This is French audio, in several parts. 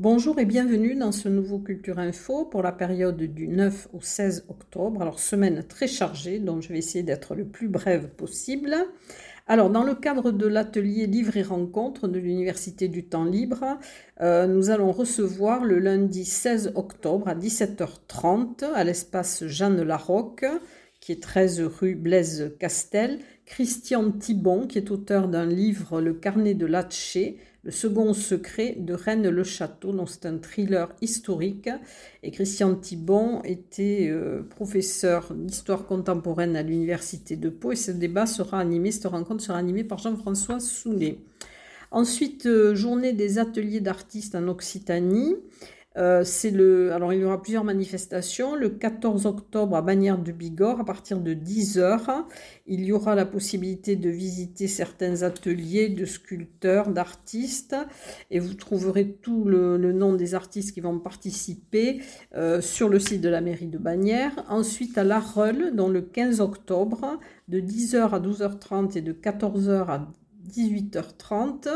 Bonjour et bienvenue dans ce nouveau Culture Info pour la période du 9 au 16 octobre. Alors semaine très chargée dont je vais essayer d'être le plus brève possible. Alors dans le cadre de l'atelier Livre et Rencontres de l'Université du Temps Libre, euh, nous allons recevoir le lundi 16 octobre à 17h30 à l'espace Jeanne Larocque qui est 13 rue Blaise Castel, Christian Thibon qui est auteur d'un livre Le carnet de Latché le second secret de Rennes-le-Château. Donc c'est un thriller historique. Et Christian Thibon était euh, professeur d'histoire contemporaine à l'université de Pau. Et ce débat sera animé, cette rencontre sera animée par Jean-François Soulet. Ensuite, euh, journée des ateliers d'artistes en Occitanie. Euh, c'est le, alors il y aura plusieurs manifestations. Le 14 octobre à Bagnères de Bigorre, à partir de 10h, il y aura la possibilité de visiter certains ateliers de sculpteurs, d'artistes, et vous trouverez tout le, nom des artistes qui vont participer euh, sur le site de la mairie de Bagnères. Ensuite à La Reule, dans le 15 octobre, de 10h à 12h30 et de 14h à 18h30.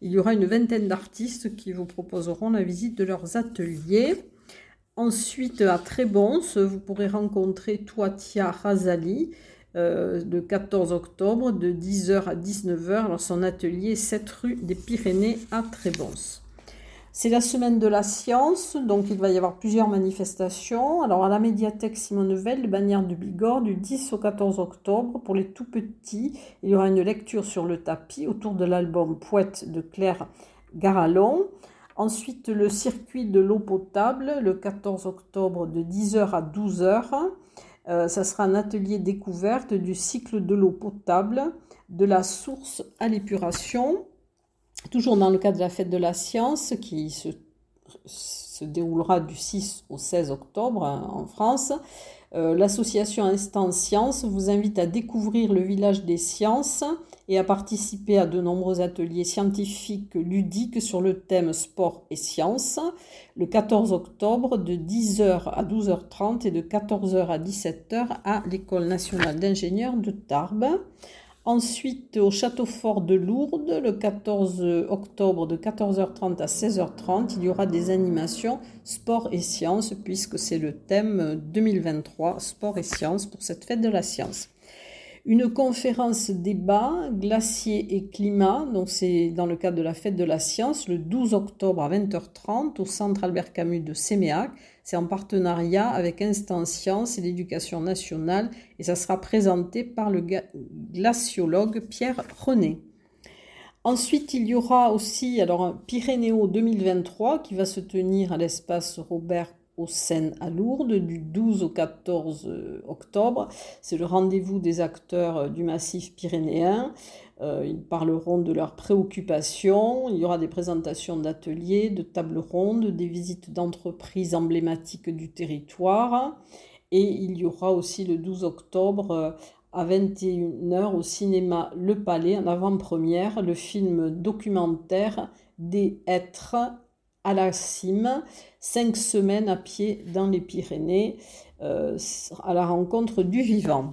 Il y aura une vingtaine d'artistes qui vous proposeront la visite de leurs ateliers. Ensuite, à Trébons, vous pourrez rencontrer Toitia Razali euh, le 14 octobre de 10h à 19h. Alors, son atelier est 7 rue des Pyrénées à Trébons. C'est la semaine de la science, donc il va y avoir plusieurs manifestations. Alors à la médiathèque Simone Veil, de Bannière du Bigorre, du 10 au 14 octobre, pour les tout petits, il y aura une lecture sur le tapis autour de l'album Poète de Claire Garalon. Ensuite, le circuit de l'eau potable, le 14 octobre de 10h à 12h. Euh, ça sera un atelier découverte du cycle de l'eau potable, de la source à toujours dans le cadre de la fête de la science qui se, déroulera du 6 au 16 octobre hein, en France. Euh, l'association Instant Science vous invite à découvrir le village des sciences et à participer à de nombreux ateliers scientifiques ludiques sur le thème sport et sciences le 14 octobre de 10h à 12h30 et de 14h à 17h à l'École nationale d'ingénieurs de Tarbes. Ensuite, au Château Fort de Lourdes, le 14 octobre de 14h30 à 16h30, il y aura des animations sport et sciences, puisque c'est le thème 2023, sport et sciences, pour cette fête de la science. Une conférence débat, glacier et climat, donc c'est dans le cadre de la fête de la science, le 12 octobre à 20h30 au centre Albert Camus de Séméac. C'est en partenariat avec Science et l'Éducation nationale et ça sera présenté par le glaciologue Pierre René. Ensuite, il y aura aussi alors Pyrénéo 2023 qui va se tenir à l'espace Robert au Seine à Lourdes du 12 au 14 octobre. C'est le rendez-vous des acteurs euh, du massif pyrénéen. Euh, ils parleront de leurs préoccupations. Il y aura des présentations d'ateliers, de tables rondes, des visites d'entreprises emblématiques du territoire. Et il y aura aussi le 12 octobre euh, à 21h au cinéma Le Palais, en avant-première, le film documentaire Des êtres à la cime, cinq semaines à pied dans les Pyrénées, euh, à la rencontre du vivant.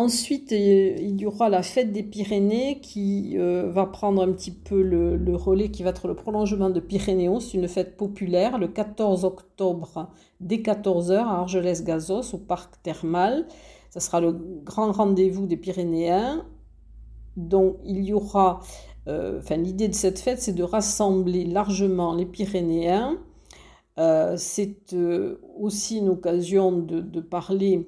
Ensuite, il y aura la fête des Pyrénées qui euh, va prendre un petit peu le, relais, qui va être le prolongement de Pyrénéos. Une fête populaire le 14 octobre dès 14h à Argelès-Gazos au parc thermal. Ce sera le grand rendez-vous des Pyrénéens. Donc, il y aura, euh, l'idée de cette fête, c'est de rassembler largement les Pyrénéens. Euh, c'est aussi une occasion de parler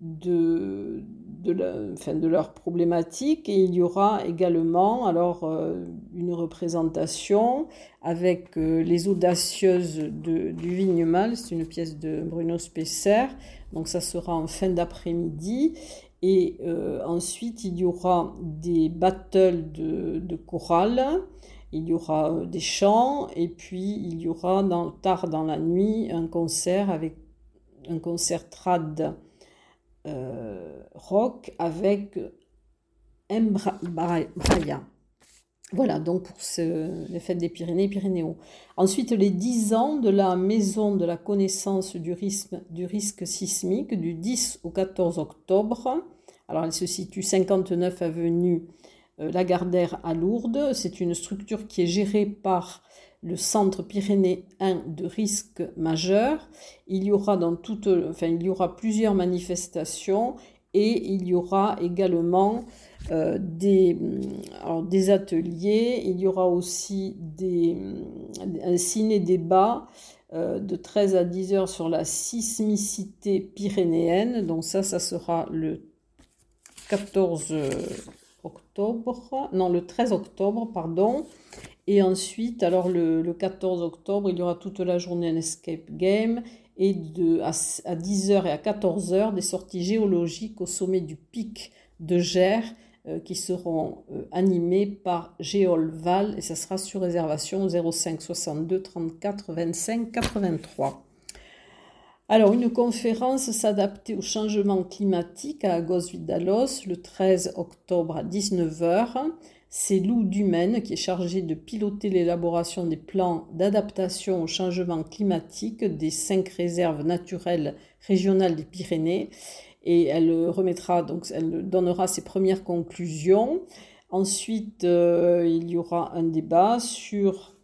de, de, de leurs problématiques et il y aura également alors euh, une représentation avec euh, les audacieuses de, du Vignemal, c'est une pièce de Bruno Spesser, donc ça sera en fin d'après-midi. Et euh, ensuite il y aura des battles de, de chorale, il y aura des chants. Et puis il y aura tard dans la nuit un concert avec un concert trad euh, rock avec Mbraya. Voilà, donc pour ce, les fêtes des Pyrénées, Pyrénéos. Ensuite, les 10 ans de la Maison de la connaissance du risque, du risque sismique du 10 au 14 octobre. Alors, elle se situe 59 avenue euh, Lagardère à Lourdes. C'est une structure qui est gérée par le centre pyrénéen de risque majeur. Il y aura dans toute, enfin, il y aura plusieurs manifestations et il y aura également euh, des, des, ateliers, il y aura aussi des, un ciné-débat euh, de 13 à 10 heures sur la sismicité pyrénéenne. Donc ça, ça sera le 14 octobre, non le 13 octobre, pardon. Et ensuite, alors le, 14 octobre, il y aura toute la journée un escape game et à, à 10h et à 14h des sorties géologiques au sommet du pic de Gers euh, qui seront euh, animés par Géolval et ça sera sur réservation au 05 62 34 25 83. Alors, une conférence s'adapter au changement climatique à Agos Vidalos le 13 octobre à 19h. C'est Lou Dumaine qui est chargé de piloter l'élaboration des plans d'adaptation au changement climatique des cinq réserves naturelles régionales des Pyrénées et elle elle donnera ses premières conclusions. Ensuite, euh, il y aura un débat sur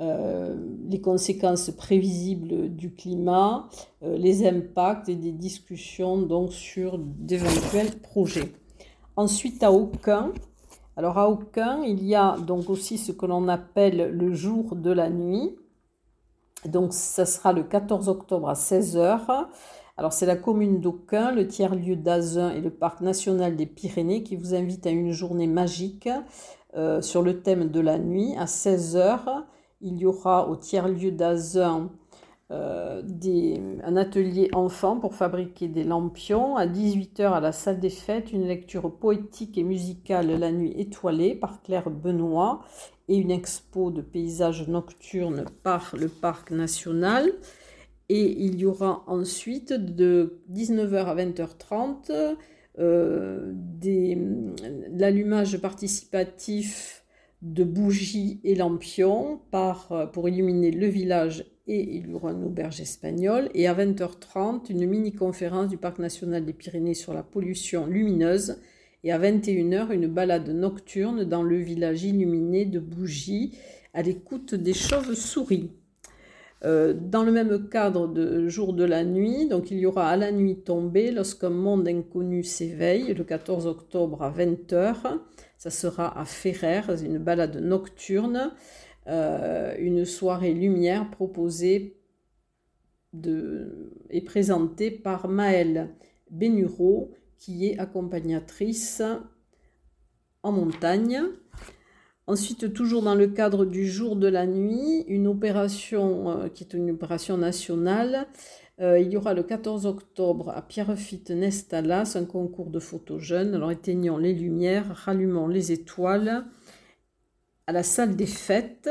euh, les conséquences prévisibles du climat, euh, les impacts et des discussions donc sur d'éventuels projets. Ensuite, à aucun, alors à aucun, il y a donc aussi ce que l'on appelle le jour de la nuit. Donc ça sera le 14 octobre à 16h. Alors c'est la commune d'Aucun, le tiers-lieu d'Azun et le parc national des Pyrénées qui vous invitent à une journée magique euh, sur le thème de la nuit à 16h. Il y aura au tiers-lieu d'Azun euh, un atelier enfant pour fabriquer des lampions. À 18h à la salle des fêtes, une lecture poétique et musicale La nuit étoilée par Claire Benoît et une expo de paysages nocturnes par le parc national. Et il y aura ensuite de 19h à 20h30 euh, l'allumage participatif de bougies et lampions par, pour illuminer le village et il y aura une auberge espagnole. Et à 20h30, une mini-conférence du Parc national des Pyrénées sur la pollution lumineuse. Et à 21h, une balade nocturne dans le village illuminé de bougies à l'écoute des chauves-souris. Euh, dans le même cadre de jour de la nuit, donc il y aura à la nuit tombée lorsqu'un monde inconnu s'éveille le 14 octobre à 20h. Ça sera à Ferrer, une balade nocturne, euh, une soirée lumière proposée et présentée par Maëlle Bénureau, qui est accompagnatrice en montagne. Ensuite, toujours dans le cadre du jour de la nuit, une opération euh, qui est une opération nationale. Euh, il y aura le 14 octobre à Pierrefitte Nestalas un concours de photos jeunes. Alors éteignons les lumières, rallumons les étoiles à la salle des fêtes.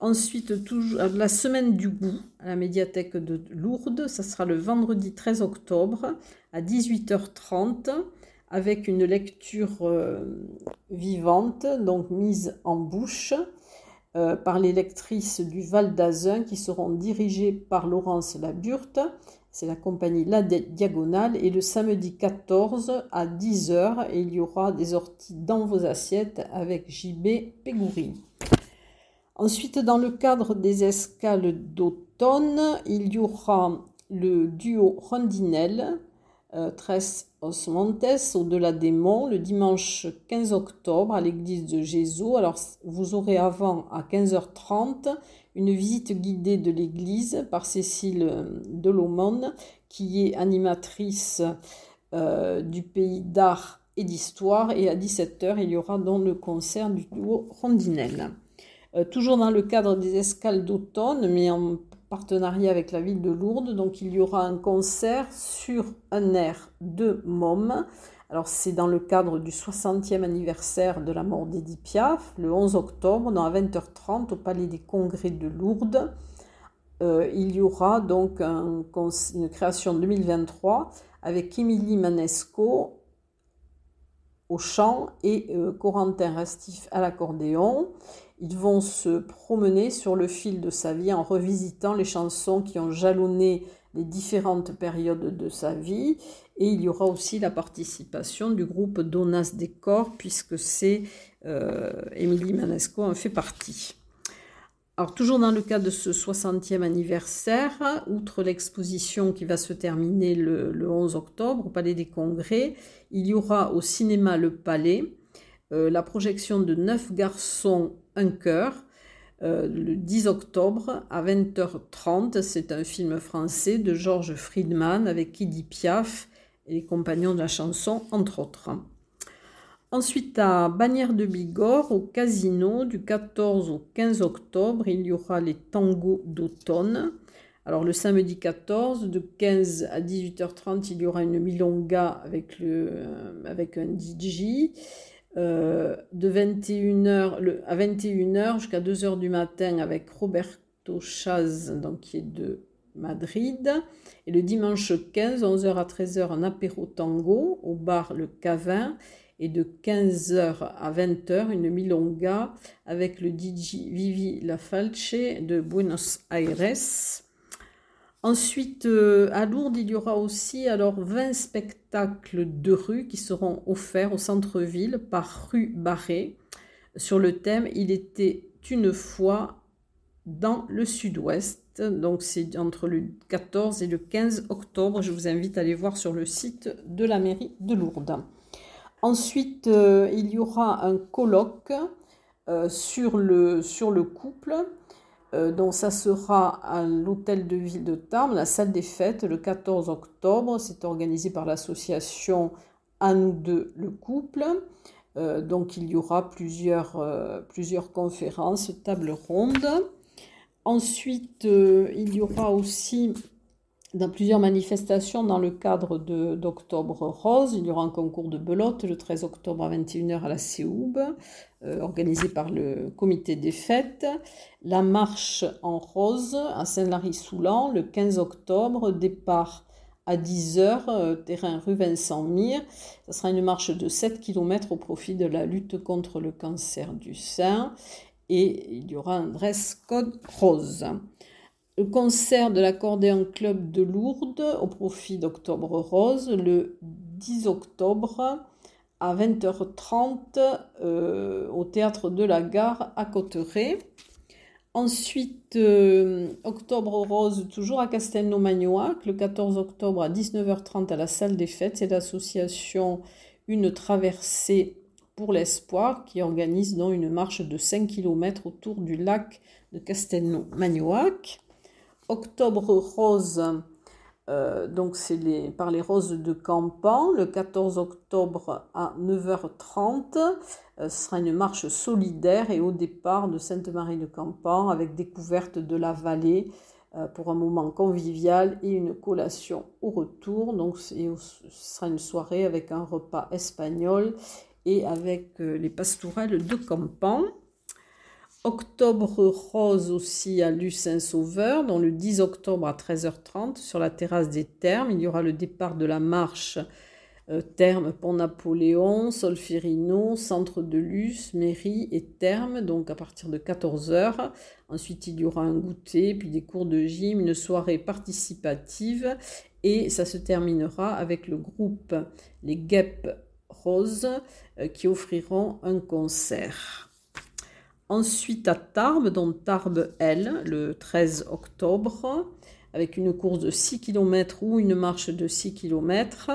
Ensuite, toujours, euh, la semaine du goût à la médiathèque de Lourdes. Ça sera le vendredi 13 octobre à 18h30 avec une lecture euh, vivante, donc mise en bouche euh, par les lectrices du Val d'Azun qui seront dirigées par Laurence Laburte. C'est la compagnie La Diagonale et le samedi 14 à 10h et il y aura des orties dans vos assiettes avec JB Pégouri. Ensuite, dans le cadre des escales d'automne, il y aura le duo Rondinelle euh, Tres Osmontes, au-delà des monts, le dimanche 15 octobre à l'église de Jésus. Alors, vous aurez avant, à 15h30, une visite guidée de l'église par Cécile Delomone, qui est animatrice euh, du pays d'art et d'histoire. Et à 17h, il y aura donc le concert du duo Rondinelle. Euh, toujours dans le cadre des escales d'automne, mais en partenariat avec la ville de Lourdes. Donc il y aura un concert sur un air de Môme. Alors c'est dans le cadre du 60e anniversaire de la mort d'Edith Piaf, le 11 octobre, dans à 20h30 au Palais des Congrès de Lourdes. Euh, il y aura donc une création 2023 avec Émilie Manesco chant et euh, Corentin Rastif à l'accordéon. Ils vont se promener sur le fil de sa vie en revisitant les chansons qui ont jalonné les différentes périodes de sa vie. Et il y aura aussi la participation du groupe Donas Décor, puisque c'est euh, Émilie Manesco en fait partie. Alors, toujours dans le cadre de ce 60e anniversaire, outre l'exposition qui va se terminer le, 11 octobre au Palais des Congrès, il y aura au cinéma Le Palais euh, la projection de Neuf garçons, un cœur, euh, le 10 octobre à 20h30. C'est un film français de Georges Friedman avec Kiddy Piaf et les compagnons de la chanson, entre autres. Ensuite, à Bagnères de Bigorre, au casino, du 14 au 15 octobre, il y aura les tangos d'automne. Alors le samedi 14, de 15 à 18h30, il y aura une milonga avec, euh, un DJ. Euh, de 21h, le, à 21h jusqu'à 2h du matin avec Roberto Chaz, donc, qui est de Madrid. Et le dimanche 15, 11h à 13h, un apéro tango au bar Le Cavin et de 15h à 20h une milonga avec le DJ Vivi Lafalce de Buenos Aires. Ensuite, euh, à Lourdes, il y aura aussi alors 20 spectacles de rue qui seront offerts au centre-ville par rue Barré sur le thème Il était une fois dans le sud-ouest. Donc c'est entre le 14 et le 15 octobre. Je vous invite à aller voir sur le site de la mairie de Lourdes. Ensuite, euh, il y aura un colloque euh, sur, le, sur le couple. Euh, donc ça sera à l'hôtel de ville de Tarbes, la salle des fêtes, le 14 octobre. C'est organisé par l'association À nous deux le couple. donc il y aura plusieurs, plusieurs conférences, tables rondes. Ensuite, il y aura aussi dans plusieurs manifestations dans le cadre d'Octobre Rose. Il y aura un concours de belote le 13 octobre à 21h à la Séoube, euh, organisé par le comité des fêtes. La marche en rose à Saint-Lary-Soulan le 15 octobre, départ à 10h, euh, terrain rue Vincent Mire. Ce sera une marche de 7 km au profit de la lutte contre le cancer du sein. Et il y aura un dress code rose le concert de l'accordéon club de Lourdes au profit d'Octobre Rose le 10 octobre à 20h30 euh, au théâtre de la gare à Cotteret. Ensuite, euh, Octobre Rose, toujours à Castelnau-Magnoac, le 14 octobre à 19h30 à la salle des fêtes. C'est l'association Une traversée pour l'espoir qui organise donc une marche de 5 km autour du lac de Castelnau-Magnoac. Octobre Rose, euh, donc c'est par les roses de Campan, le 14 octobre à 9h30. Euh, ce sera une marche solidaire et au départ de Sainte-Marie de Campan avec découverte de la vallée euh, pour un moment convivial et une collation au retour. Donc ce sera une soirée avec un repas espagnol et avec les pastourelles de Campan. Octobre Rose aussi à Lucin-Sauveur, dans le 10 octobre à 13h30, sur la terrasse des Thermes. Il y aura le départ de la marche euh, Thermes pour Napoléon, Solferino, Centre de Luce, Mairie et Thermes, donc à partir de 14h. Ensuite, il y aura un goûter, puis des cours de gym, une soirée participative et ça se terminera avec le groupe Les Guêpes Roses euh, qui offriront un concert. Ensuite à Tarbes, dans Tarbes L, le 13 octobre, avec une course de 6 km ou une marche de 6 km.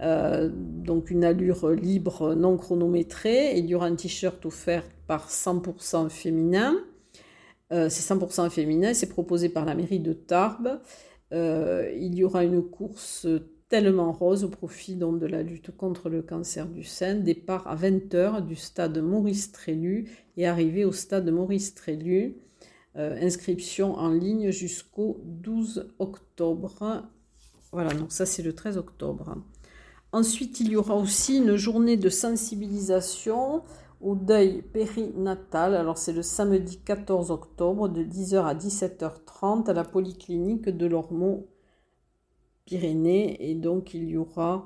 Euh, donc une allure libre non chronométrée. Il y aura un t-shirt offert par 100% féminin. Euh, c'est 100% féminin, c'est proposé par la mairie de Tarbes. Euh, il y aura une course tellement rose au profit de la lutte contre le cancer du sein. Départ à 20h du stade Maurice Trélu et arrivée au stade Maurice Trélu. Euh, inscription en ligne jusqu'au 12 octobre. Voilà, donc ça c'est le 13 octobre. Ensuite, il y aura aussi une journée de sensibilisation au deuil périnatal. Alors c'est le samedi 14 octobre de 10h à 17h30 à la polyclinique de l'Ormeau Pyrénées et donc il y aura,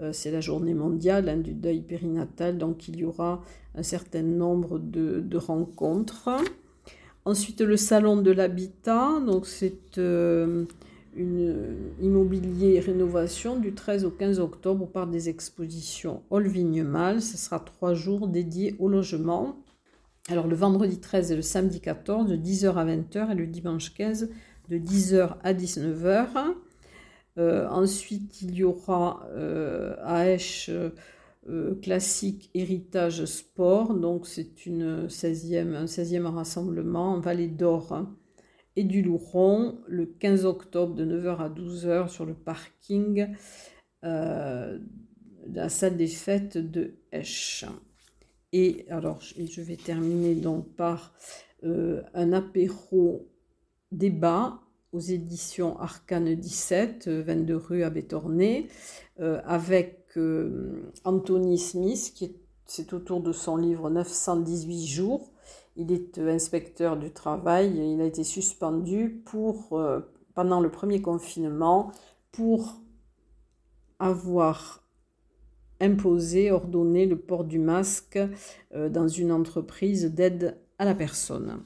euh, c'est la journée mondiale hein, du deuil périnatal, donc il y aura un certain nombre de, rencontres. Ensuite le salon de l'habitat, donc c'est euh, une immobilier rénovation du 13 au 15 octobre par des expositions Hall Vignemal. Ce sera trois jours dédiés au logement. Alors le vendredi 13 et le samedi 14 de 10h à 20h et le dimanche 15 de 10h à 19h. Euh, ensuite, il y aura euh, AH euh, classique héritage sport. Donc, c'est une 16e, un 16e rassemblement en Vallée d'Or et du Louron le 15 octobre de 9h à 12h sur le parking de la salle des fêtes de Esch. Et alors, je vais terminer par un apéro débat aux éditions Arcane 17, 22 rue à Bétornay, euh, avec euh, Anthony Smith, qui est, c'est autour de son livre 918 jours. Il est euh, inspecteur du travail, il a été suspendu pour, pendant le premier confinement pour avoir imposé, ordonné le port du masque dans une entreprise d'aide à la personne.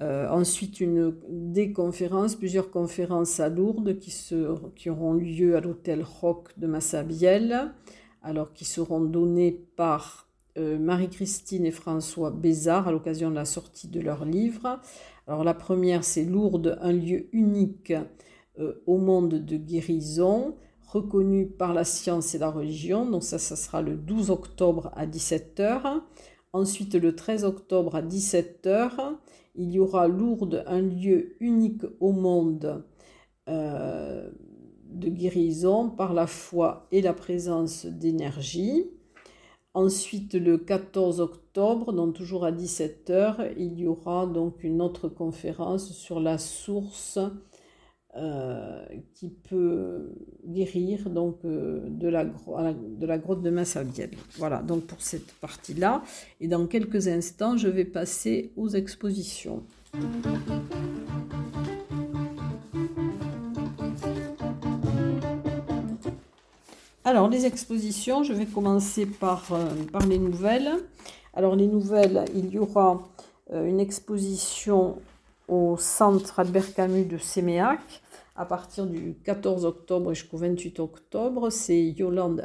Euh, ensuite, une, des conférences, plusieurs conférences à Lourdes qui, qui auront lieu à l'hôtel Rock de Massabielle, alors qui seront données par euh, Marie-Christine et François Bézard à l'occasion de la sortie de leur livre. Alors la première, c'est Lourdes, un lieu unique euh, au monde de guérison, reconnu par la science et la religion. Donc ça, ça sera le 12 octobre à 17h. Ensuite, le 13 octobre à 17h il y aura Lourdes, un lieu unique au monde euh, de guérison par la foi et la présence d'énergie. Ensuite, le 14 octobre, donc toujours à 17h, il y aura donc une autre conférence sur la source euh, qui peut guérir donc euh, de, la, de grotte de Massabielle. Voilà, donc pour cette partie-là. Et dans quelques instants, je vais passer aux expositions. Alors, les expositions, je vais commencer par, euh, par les nouvelles. Alors, les nouvelles, il y aura une exposition au centre Albert Camus de Séméac à partir du 14 octobre jusqu'au 28 octobre. C'est Yolande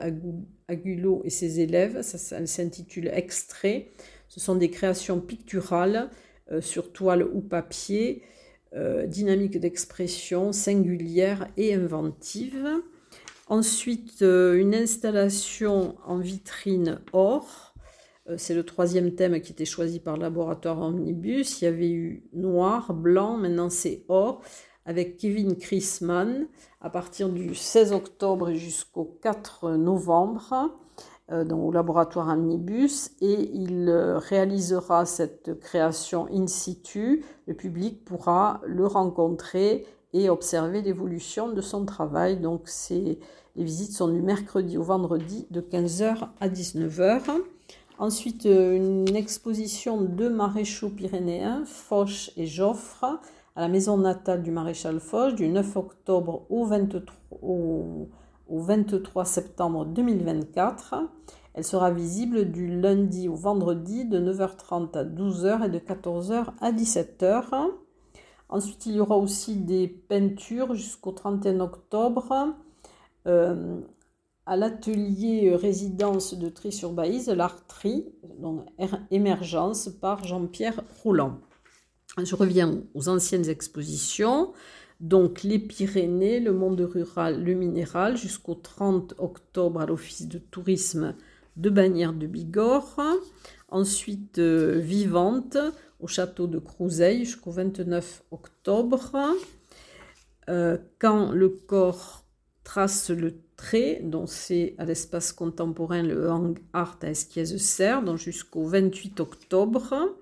Agulot et ses élèves. Ça, s'intitule Extrait. Ce sont des créations picturales euh, sur toile ou papier, euh, dynamique d'expression, singulière et inventive. Ensuite, euh, une installation en vitrine or euh, c'est le troisième thème qui était choisi par le laboratoire Omnibus. Il y avait eu noir, blanc, maintenant c'est or, avec Kevin Chrisman à partir du 16 octobre jusqu'au 4 novembre euh, au laboratoire Omnibus et il euh, réalisera cette création in situ. Le public pourra le rencontrer et observer l'évolution de son travail. Donc les visites sont du mercredi au vendredi de 15h à 19h. Ensuite, euh, une exposition de maréchaux pyrénéens, Foch et Joffre, à la maison natale du maréchal Foch, du 9 octobre au 23, septembre 2024. Elle sera visible du lundi au vendredi de 9h30 à 12h et de 14h à 17h. Ensuite, il y aura aussi des peintures jusqu'au 31 octobre. Euh, à l'atelier résidence de Tri-sur-Baïse, l'art Tri, donc émergence par Jean-Pierre Rouland. Je reviens aux anciennes expositions, donc les Pyrénées, le monde rural, le minéral, jusqu'au 30 octobre à l'Office de tourisme de Bagnères de Bigorre. Ensuite, euh, Vivante au château de Crouseille jusqu'au 29 octobre. Euh, quand le corps trace le dont c'est à l'espace contemporain le Hang Art à Esquies-Serre, donc jusqu'au 28 octobre.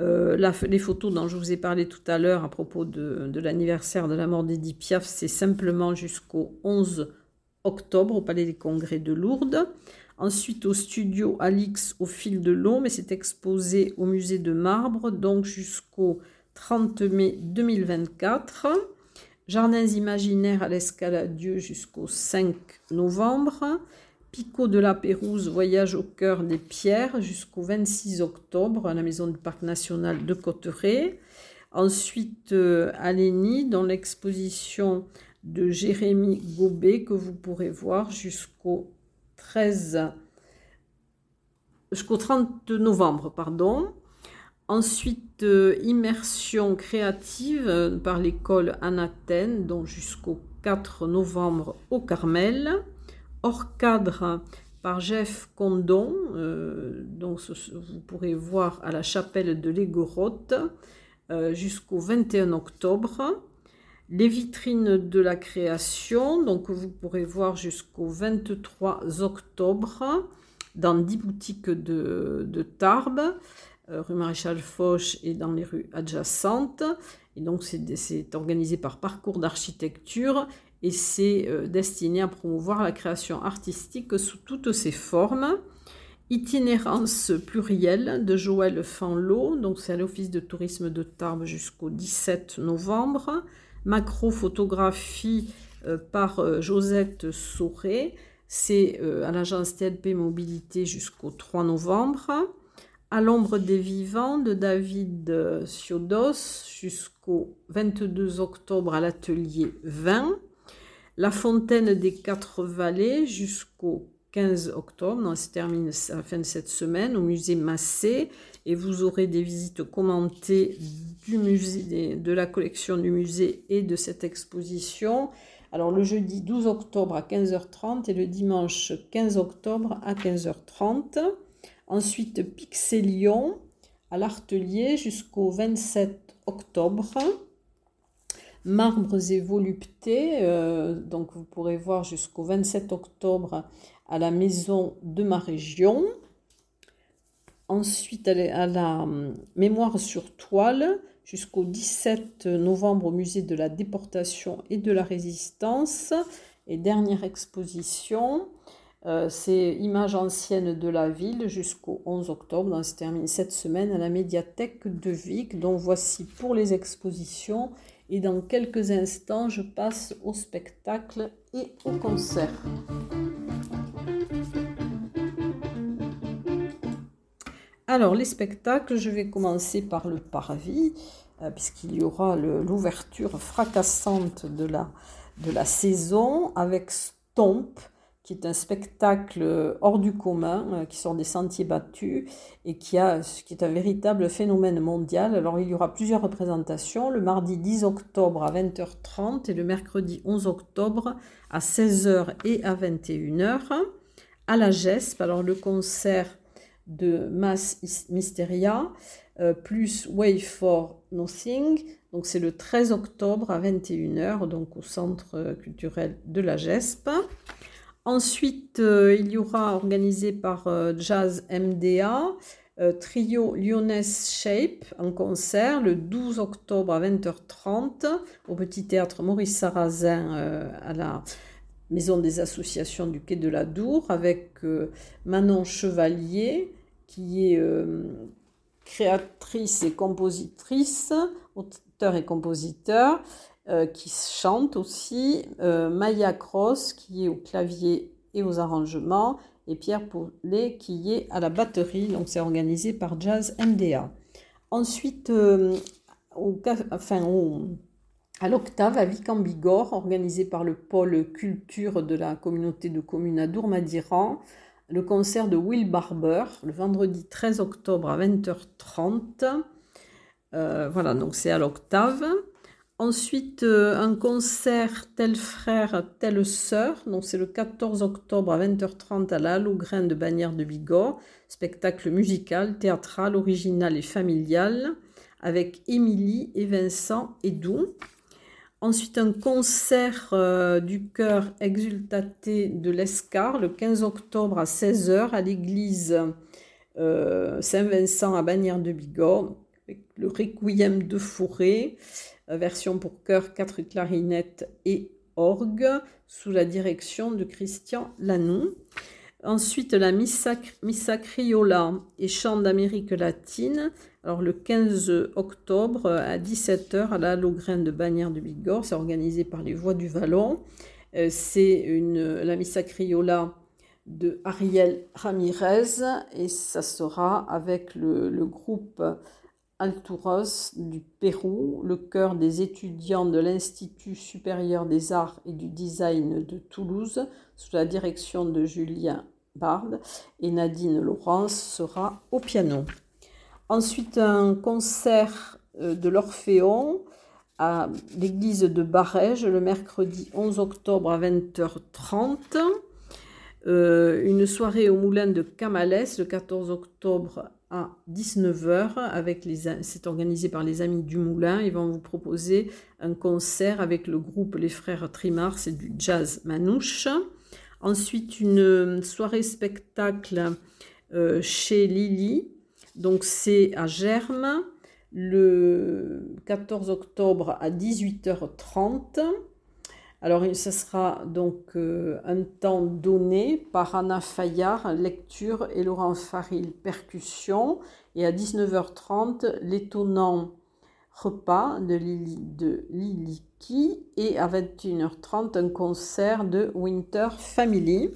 Euh, les photos dont je vous ai parlé tout à l'heure à propos de, l'anniversaire de la mort d'Edith Piaf, c'est simplement jusqu'au 11 octobre au Palais des Congrès de Lourdes. Ensuite au studio Alix au fil de l'eau, mais c'est exposé au musée de marbre, donc jusqu'au 30 mai 2024. Jardins imaginaires à l'Escaladieu jusqu'au 5 novembre. Picot de la Pérouse, voyage au cœur des pierres jusqu'au 26 octobre à la maison du parc national de Cotteret. Ensuite, euh, à dans l'exposition de Jérémy Gobet que vous pourrez voir jusqu'au 13 jusqu'au 30 novembre, pardon. Ensuite, euh, immersion créative euh, par l'école Anathène, donc jusqu'au 4 novembre au Carmel. Hors cadre par Jeff Condon, euh, donc vous pourrez voir à la chapelle de l'Égorotte jusqu'au 21 octobre. Les vitrines de la création, donc vous pourrez voir jusqu'au 23 octobre dans 10 boutiques de, de Tarbes. Euh, rue Maréchal Foch et dans les rues adjacentes. Et donc, c'est organisé par parcours d'architecture et c'est euh, destiné à promouvoir la création artistique sous toutes ses formes. Itinérance plurielle de Joël Fanlot, donc c'est à l'Office de tourisme de Tarbes jusqu'au 17 novembre. Macro-photographie euh, par Josette Sauré, c'est à l'agence TLP Mobilité jusqu'au 3 novembre. À l'ombre des vivants de David Siodos jusqu'au 22 octobre à l'atelier 20. La fontaine des quatre vallées jusqu'au 15 octobre. Ça se termine à la fin de cette semaine au musée Massé. Et vous aurez des visites commentées du musée, de la collection du musée et de cette exposition. Alors le jeudi 12 octobre à 15h30 et le dimanche 15 octobre à 15h30. Ensuite, Pixelion à l'Artelier jusqu'au 27 octobre. Marbres et voluptés, euh, donc vous pourrez voir jusqu'au 27 octobre à la maison de ma région. Ensuite, à la hum, mémoire sur toile jusqu'au 17 novembre au musée de la déportation et de la résistance. Et dernière exposition, euh, c'est Images anciennes de la ville jusqu'au 11 octobre. Donc, se termine cette semaine à la médiathèque de Vic. Donc voici pour les expositions. Et dans quelques instants, je passe au spectacle et au concert. Alors, les spectacles, je vais commencer par le parvis, euh, puisqu'il y aura l'ouverture fracassante de la, de la saison avec Stomp, qui est un spectacle hors du commun, euh, qui sort des sentiers battus et qui, a, qui est un véritable phénomène mondial. Alors il y aura plusieurs représentations, le mardi 10 octobre à 20h30 et le mercredi 11 octobre à 16h et à 21h. À la GESP, alors le concert de Mass Mysteria, euh, plus Way for Nothing. Donc c'est le 13 octobre à 21h, donc au centre culturel de la GESP. Ensuite, euh, il y aura organisé par euh, Jazz MDA, euh, trio Lyonnaise Shape en concert le 12 octobre à 20h30 au Petit Théâtre Maurice Sarrazin à la Maison des Associations du Quai de la Dour avec Manon Chevalier qui est créatrice et compositrice, auteur et compositeur. Euh, qui chante aussi, euh, Maya Cross qui est au clavier et aux arrangements, et Pierre Paulet qui est à la batterie. Donc c'est organisé par Jazz MDA. Ensuite, euh, au, enfin, à l'Octave à Vic en organisé par le pôle culture de la communauté de communes à Dourmadiran, le concert de Will Barber le vendredi 13 octobre à 20h30. voilà, donc c'est à l'Octave. Ensuite, euh, un concert tel frère, telle sœur. Donc, c'est le 14 octobre à 20h30 à la Halograin de Bagnères de Bigorre. Spectacle musical, théâtral, original et familial avec Émilie et Vincent Edou. Ensuite, un concert euh, du chœur exultaté de l'Escar le 15 octobre à 16h à l'église euh, Saint-Vincent à Bagnères de Bigorre. le Requiem de Forêt. Euh, version pour chœur, quatre clarinettes et orgue, sous la direction de Christian Lanou. Ensuite, la Missa, Missa Criolla et chant d'Amérique latine. Alors, le 15 octobre à 17h à la Logrin de Bagnères de Bigorre, c'est organisé par les Voix du Vallon. Euh, c'est la Missa Criolla de Ariel Ramirez et ça sera avec le groupe Alturos du Pérou, le cœur des étudiants de l'Institut supérieur des arts et du design de Toulouse, sous la direction de Julien Bard, et Nadine Laurence sera au piano. Ensuite, un concert euh, de l'Orphéon à l'église de Barège le mercredi 11 octobre à 20h30. Euh, une soirée au moulin de Camalès le 14 octobre à 19h. Avec les, c'est organisé par les amis du moulin. Ils vont vous proposer un concert avec le groupe Les Frères Trimard, c'est du jazz manouche. Ensuite, une soirée spectacle euh, chez Lily. Donc, c'est à Germe le 14 octobre à 18h30. Alors, ce sera donc euh, un temps donné par Anna Fayard, lecture, et Laurent Faril, percussion. Et à 19h30, l'étonnant repas de Lili, de Liliki. Et à 21h30, un concert de Winter Family.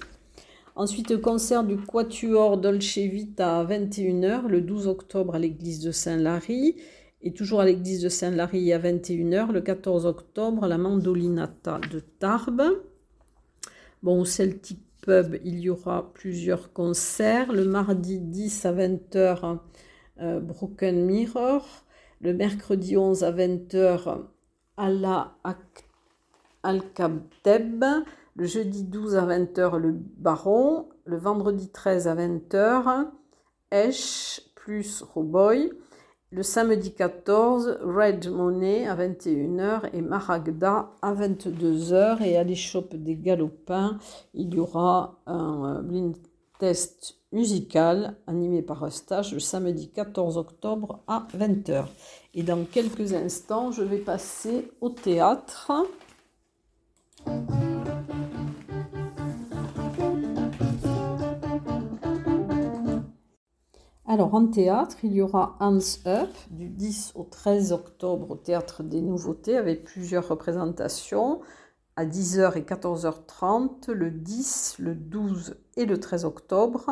Ensuite, concert du Quatuor Dolce Vita à 21h, le 12 octobre à l'église de Saint-Lary. Et toujours à l'église de Saint-Lary à 21h, le 14 octobre, la Mandolinata de Tarbes. Bon, au Celtic Pub, il y aura plusieurs concerts. Le mardi 10 à 20h, euh, Broken Mirror. Le mercredi 11 à 20h, Allah Al-Kabteb. Le jeudi 12 à 20h, le Baron. Le vendredi 13 à 20h, Esh plus Roboy. Le samedi 14, Red Money à 21h et Maragda à 22h. Et à l'échoppe des Galopins, il y aura un euh, blind test musical animé par un stage le samedi 14 octobre à 20h. Et dans quelques instants, je vais passer au théâtre. Alors en théâtre, il y aura Hans Up du 10 au 13 octobre au Théâtre des Nouveautés avec plusieurs représentations à 10h et 14h30, le 10, le 12 et le 13 octobre.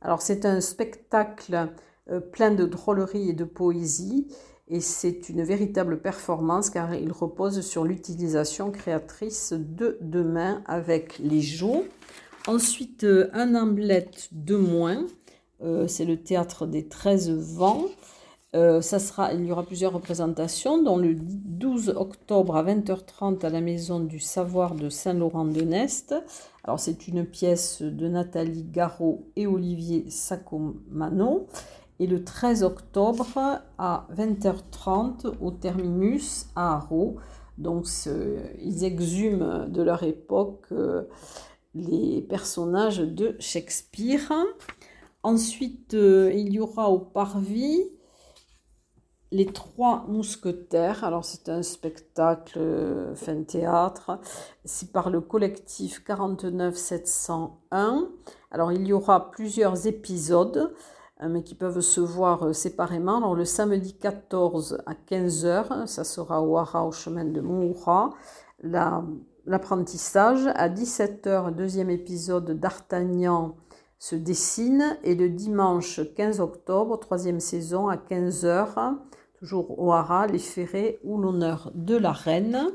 Alors c'est un spectacle euh, plein de drôlerie et de poésie et c'est une véritable performance car il repose sur l'utilisation créatrice de demain avec les joues. Ensuite, euh, un emblette de moins euh, c'est le théâtre des 13 vents. Euh, ça sera, il y aura plusieurs représentations, dont le 12 octobre à 20h30 à la Maison du Savoir de Saint-Laurent-de-Nest. Alors c'est une pièce de Nathalie Garot et Olivier Sacomano. Et le 13 octobre à 20h30 au Terminus à. Donc ils exhument de leur époque euh, les personnages de Shakespeare. Ensuite, euh, il y aura au Parvis les trois mousquetaires. Alors, c'est un spectacle euh, fin théâtre. C'est par le collectif 49 701. Alors, il y aura plusieurs épisodes, euh, mais qui peuvent se voir séparément. Alors, le samedi 14 à 15h, ça sera au Hara, au chemin de Moura. L'apprentissage. à 17h, deuxième épisode d'Artagnan se dessine et le dimanche 15 octobre, troisième saison à 15h, toujours au Hara, les ferrés ou l'honneur de la reine.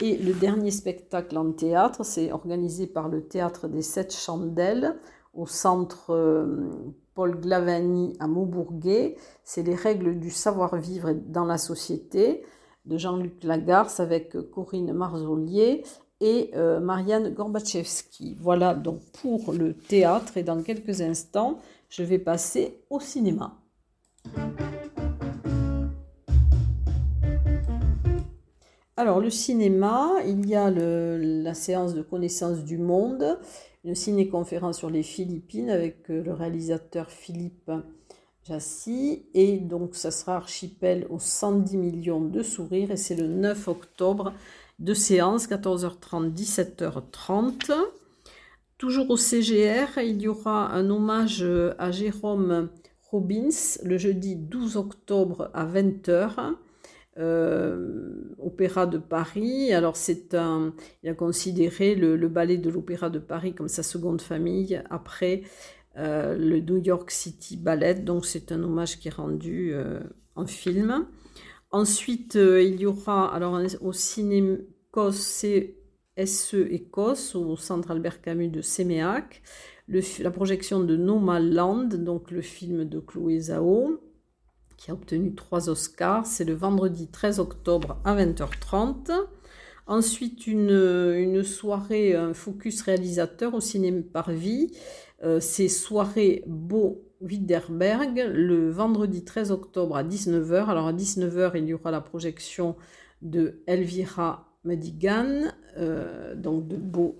Et le dernier spectacle en théâtre, c'est organisé par le Théâtre des Sept Chandelles au centre euh, Paul Glavani à Maubourguet. C'est les règles du savoir-vivre dans la société de Jean-Luc Lagarce avec Corinne Marzolier et euh, Marianne Gorbachevski. Voilà donc pour le théâtre et dans quelques instants, je vais passer au cinéma. Alors le cinéma, il y a la séance de connaissance du monde, une ciné-conférence sur les Philippines avec euh, le réalisateur Philippe Jassy et donc ça sera archipel aux 110 millions de sourires et c'est le 9 octobre deux séances, 14h30, 17h30. Toujours au CGR, il y aura un hommage à Jérôme Robbins le jeudi 12 octobre à 20h. Euh, Opéra de Paris. Alors c'est un, il a considéré le, ballet de l'Opéra de Paris comme sa seconde famille après euh, le New York City Ballet. Donc c'est un hommage qui est rendu euh, en film. Ensuite, euh, il y aura alors au cinéma CSE Écosse, au centre Albert Camus de Séméac, la projection de Noma Land, donc le film de Chloé Zhao. qui a obtenu trois Oscars. C'est le vendredi 13 octobre à 20h30. Ensuite, une, soirée, un focus réalisateur au cinéma par vie. Euh, c'est soirée Beau Widerberg le vendredi 13 octobre à 19h. Alors à 19h, il y aura la projection de Elvira Madigan, euh, donc de Beau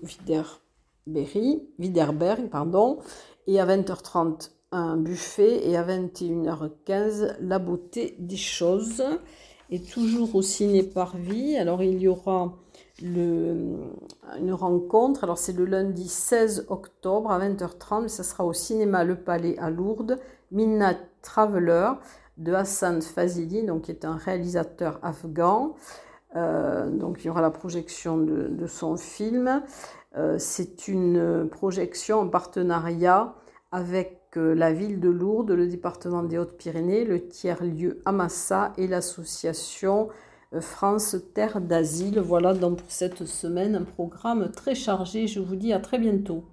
Widerberg, pardon. Et à 20h30, un buffet et à 21h15 la beauté des choses et toujours au ciné parvis alors il y aura une rencontre. Alors c'est le lundi 16 octobre à 20h30 ça sera au cinéma Le Palais à Lourdes. Midnight Traveler de Hassan Fazili donc qui est un réalisateur afghan. Euh, donc il y aura la projection de, son film. Euh, c'est une projection en partenariat avec euh, la ville de Lourdes, le département des Hautes-Pyrénées, le tiers-lieu Amassa et l'association euh, France, Terre d'Asile. Voilà donc pour cette semaine un programme très chargé. Je vous dis à très bientôt.